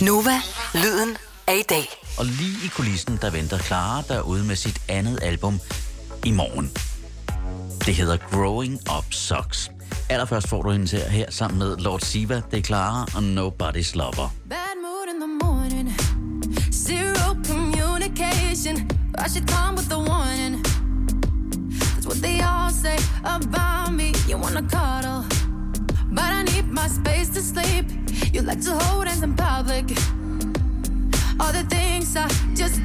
Nova, lyden af i dag. Og lige i kulissen, der venter Clara derude med sit andet album i morgen. Det hedder Growing Up Sucks. Allerførst får du hende til her sammen med Lord Siva, det er Clara og Nobody's Lover. Bad mood in the morning. Zero communication. I should come with the warning. That's what they all say about me. You wanna cuddle, but I need my space to sleep. You like to hold hands in public. All the things I just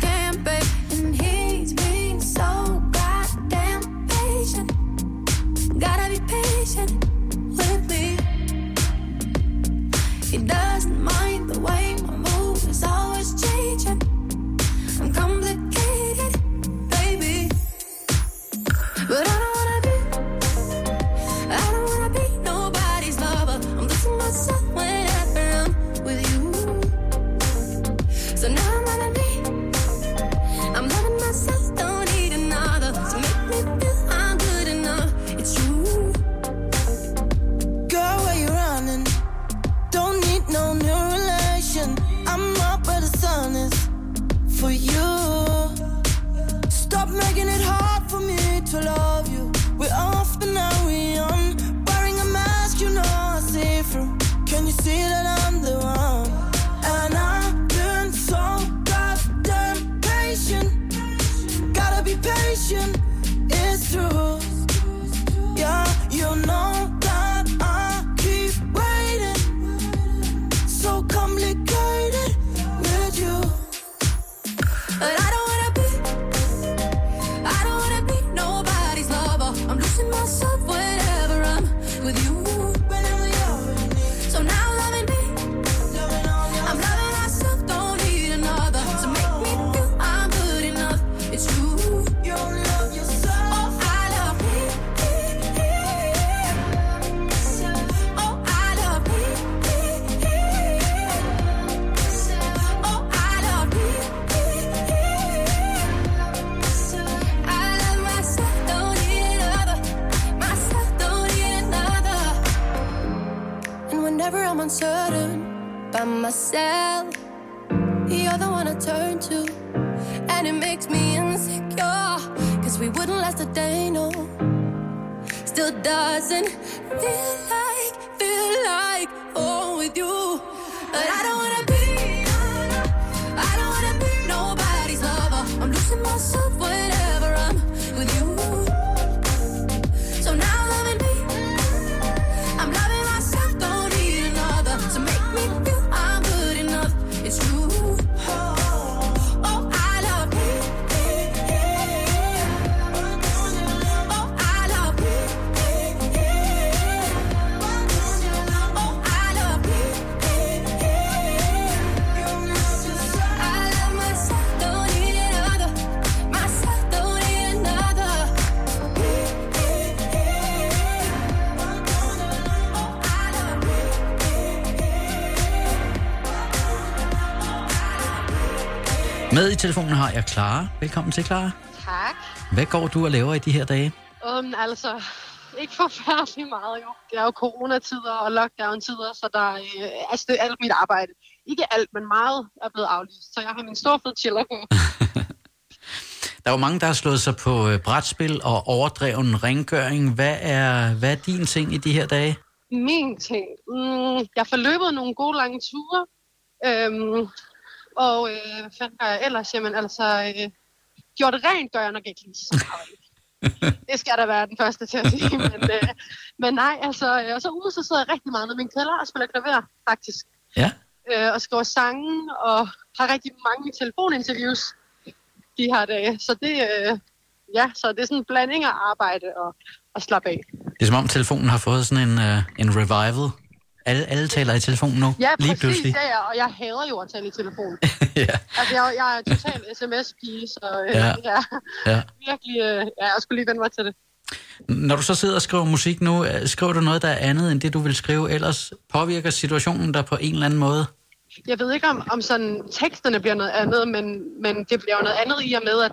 patient, it's true. Doesn't feel like, feel like home with you. But I don't wanna be, I don't wanna be nobody's lover. I'm losing myself whenever Med i telefonen har jeg Clara. Velkommen til, Clara. Tak. Hvad går du og laver i de her dage? Um, altså, ikke forfærdeligt meget jo. Det er jo coronatider og lockdown-tider, så der er, øh, altså, det er alt mit arbejde. Ikke alt, men meget er blevet aflyst, så jeg har min store fed chiller på. Der er jo mange, der har slået sig på øh, brætspil og overdreven rengøring. Hvad er, hvad er din ting i de her dage? Min ting. Mm, jeg får løbet nogle gode lange ture. Øhm, og øh, hvad fanden gør jeg ellers? Jamen altså, øh, gjort rent gør jeg nok ikke lige så. Det skal der være den første til at sige. Men, øh, men nej, altså, øh, og så ude, så sidder jeg rigtig meget i min kælder og spiller klaver, faktisk. Ja. øh, og skriver sange, og har rigtig mange telefoninterviews de her dage. Så det, øh, ja, så det er sådan en blanding af arbejde og, og slappe af. Det er som om telefonen har fået sådan en, uh, en revival. Alle, alle taler i telefonen nu, Ja, lige præcis, pludselig. er jeg, og jeg hader jo at tale i telefon. ja. Altså, jeg, jeg er total sms-pige, så øh, Ja. ja. ja, Ja. virkelig, øh, ja, jeg skulle lige vende mig til det. Når du så sidder og skriver musik nu, øh, skriver du noget, der er andet end det, du vil skrive ellers? Påvirker situationen der på en eller anden måde? Jeg ved ikke, om, om sådan teksterne bliver noget andet, men, men det bliver jo noget andet i og med, at,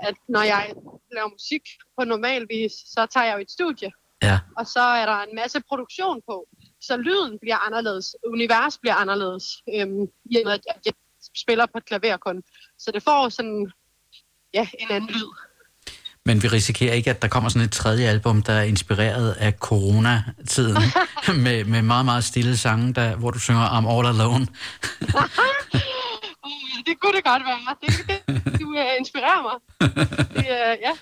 at når jeg laver musik på normal vis, så tager jeg jo et studie, Ja. og så er der en masse produktion på. Så lyden bliver anderledes, univers bliver anderledes, øhm, i og med, at jeg spiller på et klaver kun. Så det får sådan, ja, en anden lyd. Men vi risikerer ikke, at der kommer sådan et tredje album, der er inspireret af coronatiden, med, med meget, meget stille sange, der, hvor du synger I'm All Alone. Uh, det kunne det godt være. Det, det, du uh, inspirerer mig. Det, uh, ja,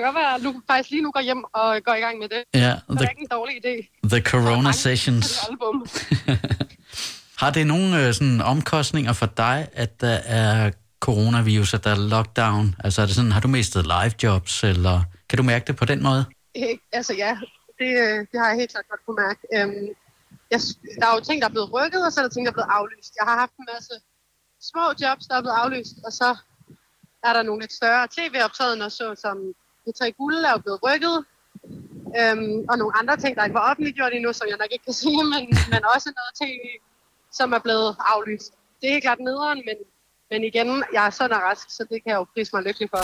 kan godt være, at du faktisk lige nu går hjem og går i gang med det. Ja, Det er the, ikke en dårlig idé. the Corona Sessions. Album. Har det nogle øh, sådan, omkostninger for dig, at der er coronavirus, at der er lockdown? Altså er det sådan, har du mistet live jobs, eller kan du mærke det på den måde? Ikke- Altså ja, det, øh, det har jeg helt klart godt kunne mærke. Øhm, jeg, der er jo ting, der er blevet rykket, og så er der ting, der er blevet aflyst. Jeg har haft en masse små jobs, der er blevet aflyst, og så er der nogle lidt større tv-optrædener, så som P3 Guld er jo blevet rykket, øhm, og nogle andre ting, der ikke var offentliggjort endnu, som jeg nok ikke kan sige, men, men også noget tv, som er blevet aflyst. Det er helt klart nederen, men, men igen, jeg er sund og rask, så det kan jeg jo prise mig lykkelig for.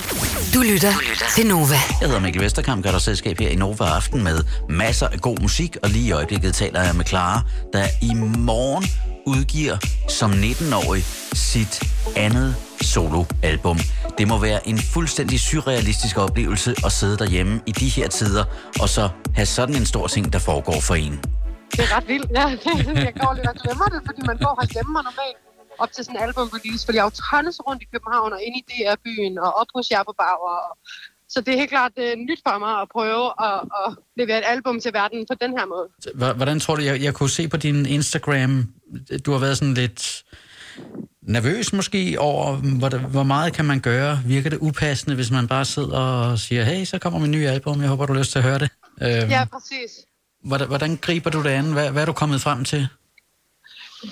Du lytter til Nova. Jeg hedder Mikkel Vesterkamp, gør dig selskab her i Nova Aften med masser af god musik, og lige i øjeblikket taler jeg med Clara, der i morgen udgiver som 19-årig sit andet soloalbum. Det må være en fuldstændig surrealistisk oplevelse at sidde derhjemme i de her tider, og så have sådan en stor ting, der foregår for en. Det er ret vildt. Ja, det, jeg går lidt og glemmer det, fordi man går herhjemme og normalt op til sådan en album release, fordi jeg er jo tonnes rundt i København og ind i DR-byen og op hos Jabba Bauer. Og, så det er helt klart er nyt for mig at prøve at, at levere et album til verden på den her måde. Hvordan tror du, jeg, jeg kunne se på din Instagram, du har været sådan lidt nervøs måske over, hvor, hvor meget kan man gøre? Virker det upassende, hvis man bare sidder og siger, hey, så kommer min nye album, jeg håber, du har lyst til at høre det. Øhm, Ja, præcis. hvordan, hvordan griber du det an? Hvad, hvad er du kommet frem til?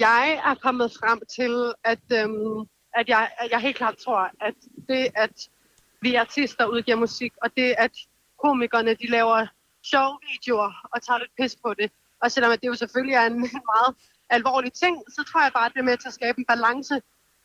Jeg er kommet frem til, at, øhm, at, jeg, at jeg helt klart tror, at det, at vi artister udgiver musik, og det, at komikerne de laver sjove videoer og tager lidt pis på det, og selvom at det jo selvfølgelig er en meget alvorlig ting, så tror jeg bare, at det er med til at skabe en balance,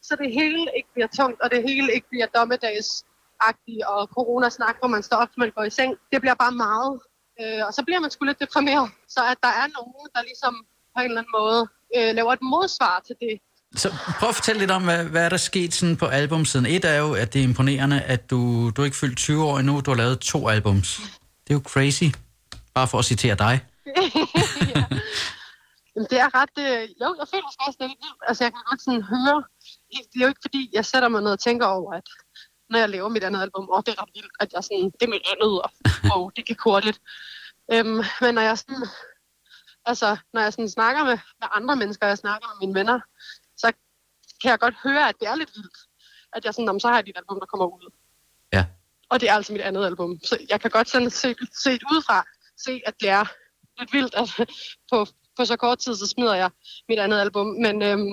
så det hele ikke bliver tungt, og det hele ikke bliver dommedagsagtigt og coronasnak, hvor man står op, man går i seng. Det bliver bare meget. Øh, og så bliver man sgu lidt deprimeret. Så at der er nogen, der ligesom på en eller anden måde øh, laver et modsvar til det. Så prøv at fortælle lidt om, hvad, hvad er der sket sådan på albumsiden. Et er jo, at det er imponerende, at du, du er ikke fyldt 20 år endnu, du har lavet to albums. Det er jo crazy. Bare for at citere dig. Jamen, det er ret... Øh, jo, jeg føler faktisk også, det er lidt vildt. Altså, jeg kan godt sådan høre... Det er jo ikke fordi, jeg sætter mig ned og tænker over, at når jeg laver mit andet album, og det er ret vildt, at jeg sådan, det er mit andet, og oh, det gik hurtigt. Øhm, men når jeg sådan, altså, når jeg sådan snakker med, med andre mennesker, jeg snakker med mine venner, kan jeg godt høre, at det er lidt vildt. At jeg sådan, "Nå, men så har jeg dit album, der kommer ud. Ja. Og det er altså mit andet album. Så jeg kan godt sådan se, set udefra se, at det er lidt vildt, at på, på så kort tid, så smider jeg mit andet album. Men, øhm,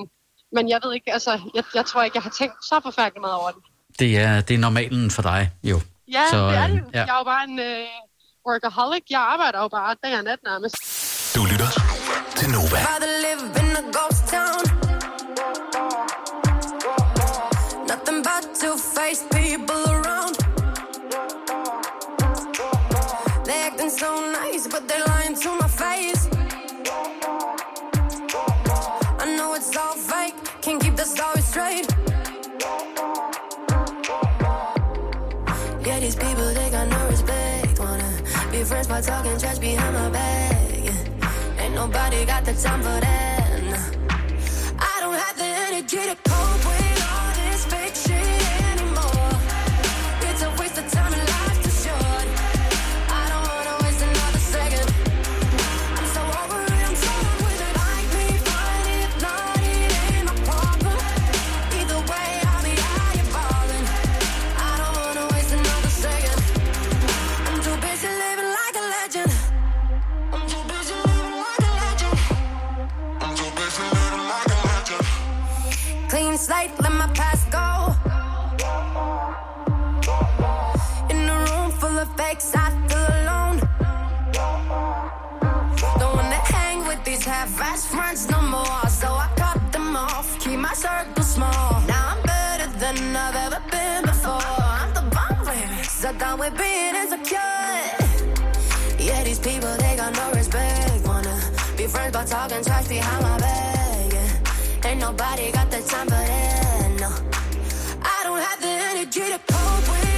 men jeg ved ikke, altså, jeg, jeg tror ikke, jeg har tænkt så forfærdeligt meget over det. Det er, det er normalen for dig, jo. Ja, Så, det er det øh. Ja. Jeg er jo bare en øh, workaholic. Jeg arbejder jo bare dag og nat nærmest. Du lytter til Nova. By talking trash behind my back. Ain't nobody got the time for that. With being insecure. Yeah, these people, they got no respect. Wanna be friends, but talking trash behind my back. Yeah. Ain't nobody got the time for that. No, I don't have the energy to cope with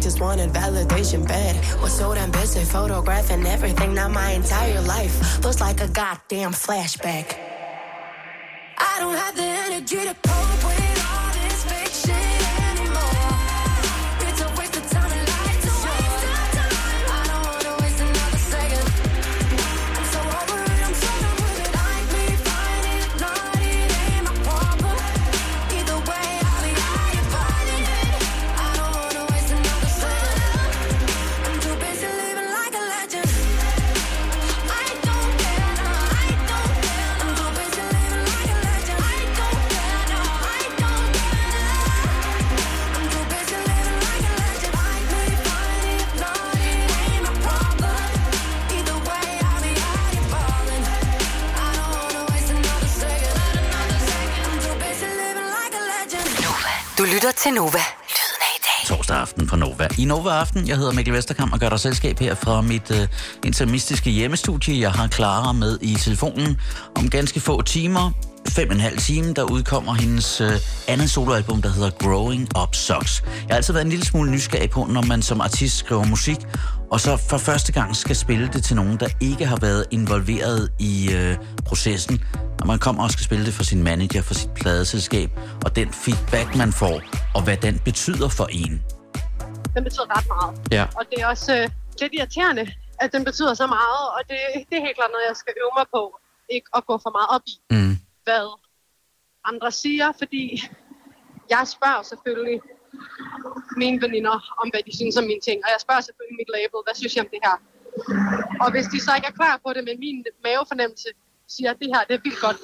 Just wanted validation bad. Was so damn busy photographing everything. Now my entire life looks like a goddamn flashback. I don't have the energy to til Nova. Lyden af i dag. torsdag aften på Nova. I Nova Aften, jeg hedder Mikkel Vesterkamp og gør dig selskab her fra mit øh, intermistiske hjemmestudie. Jeg har Clara med i telefonen om ganske få timer. Fem og en halv time, der udkommer hendes øh, andet soloalbum, der hedder Growing Up Sucks. Jeg har altid været en lille smule nysgerrig på, når man som artist skriver musik, og så for første gang skal spille det til nogen, der ikke har været involveret i øh, processen. Når man kommer og skal spille det for sin manager, for sit pladeselskab, og den feedback, man får, og hvad den betyder for en. Den betyder ret meget. Ja. Og det er også øh, lidt irriterende, at den betyder så meget. Og det, det er helt klart noget, jeg skal øve mig på. Ikke at gå for meget op i, Mm. Hvad andre siger. Fordi jeg spørger selvfølgelig mine veninder om, hvad de synes om mine ting. Og jeg spørger selvfølgelig mit label, hvad synes jeg om det her? Og hvis de så ikke er klar på det, men min mavefornemmelse siger, at det her det er vildt godt,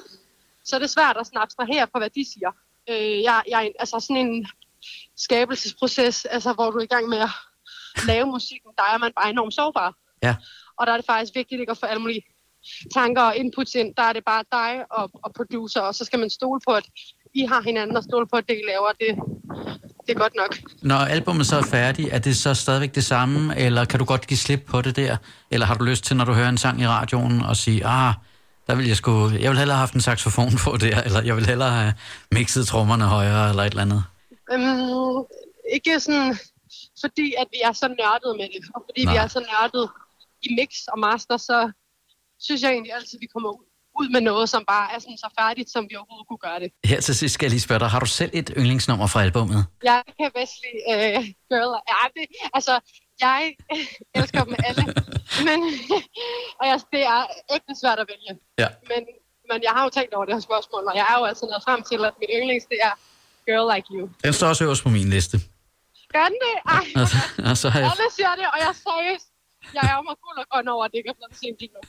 så er det svært at sådan abstrahere fra, hvad de siger. Øh, jeg, jeg er altså sådan en skabelsesproces, altså hvor du er i gang med at lave musikken, der er man bare enormt sårbar. Ja. Og der er det faktisk vigtigt ikke at få alle mulige tanker og inputs ind. Der er det bare dig og, og producer, og så skal man stole på, at I har hinanden og stole på, at det I laver, det, det er godt nok. Når albumet så er færdigt, er det så stadigvæk det samme, eller kan du godt give slip på det der? Eller har du lyst til, når du hører en sang i radioen, og sige, ah, der vil jeg sgu, jeg vil hellere have haft en saxofon på der, eller jeg vil hellere have mixet trommerne højere, eller et eller andet? Øhm, ikke sådan, fordi at vi er så nørdet med det, og fordi Nej. vi er så nørdet i mix og master, så synes jeg egentlig altid, vi kommer ud- ud med noget, som bare er sådan så færdigt, som vi overhovedet kunne gøre det. Her til sidst skal jeg lige spørge dig, har du selv et yndlingsnummer fra albumet? Jeg kan bedst lide øh, Girl. Ja, det, altså, jeg elsker dem alle. Men, og jeg, det er ægte svært at vælge. Ja. Men, men jeg har jo tænkt over det her spørgsmål, og jeg er jo altså nået frem til, at mit yndlings, det er Girl Like You. Den står også øverst på min liste. Gør den det? Ej, Og så, og så har jeg... alle siger det, og jeg er seriøst. Jeg er mig fuld og grøn over, at det ikke er blevet sent endnu.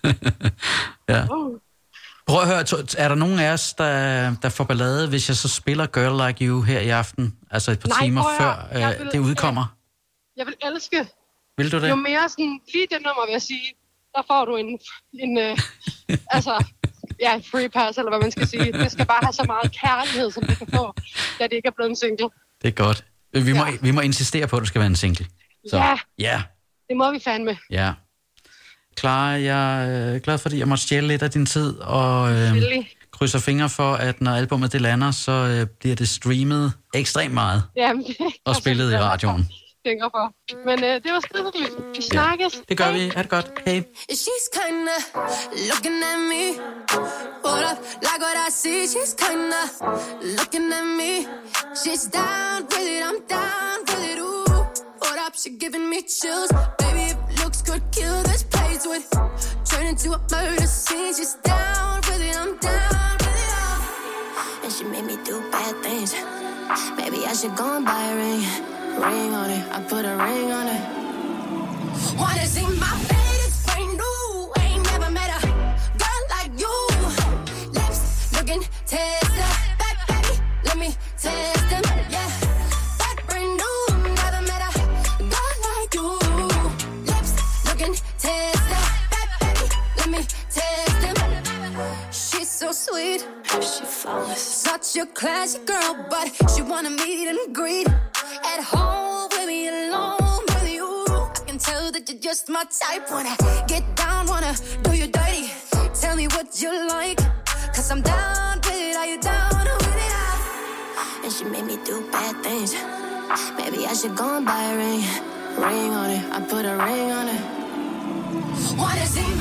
Ja. Uh. Prøv at høre, er der nogen af os, der, der får ballade, hvis jeg så spiller Girl Like You her i aften? Altså et par Nej, timer før. Jeg øh, vil- det udkommer. Jeg vil elske, Vil du det? jo mere sådan, lige det nummer vil jeg sige, der får du en, en øh, altså, ja, en free pass, eller hvad man skal sige. Det skal bare have så meget kærlighed, som det kan få, da det ikke er blevet en single. Det er godt. Vi må, Ja. vi må insistere på, at det skal være en single. Ja. Ja, Det må vi fandme. ja. Clara, jeg er glad for, at jeg måtte stjæle lidt af din tid, og øh, krydser fingre for, at når albumet det lander, så øh, bliver det streamet ekstremt meget Jamen, det og spillet i radioen. tænker for. Men øh, det var skide. Vi snakkes. Det gør vi. Er det godt? Hey. She's kinda looking at me. What up? Like what I see. She's kinda looking at me. She's down with it. I'm down with What up? She giving me chills. Baby, if looks could kill this place would turn into a murder scene. She's down with it. I'm down with it. And she made me do bad things. Maybe I should go and buy a ring. Ring on it. I put a ring on it. Wanna see my face that you're just my type. Wanna get down, wanna do you dirty. Tell me what you like, cause I'm down with it. Are you down with it? And she made me do bad things. Maybe I should go and buy a ring. Ring on it, I put a ring on it. What is it?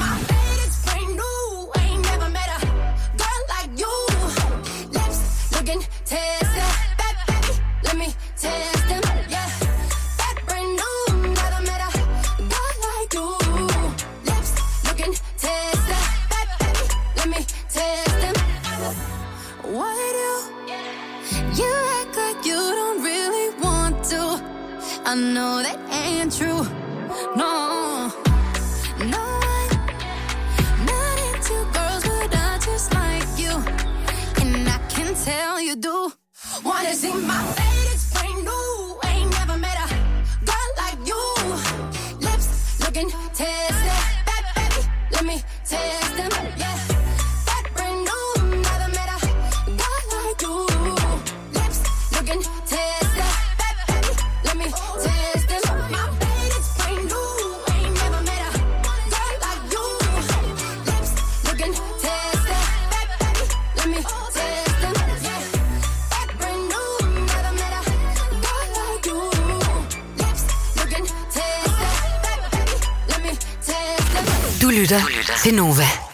I know that 9.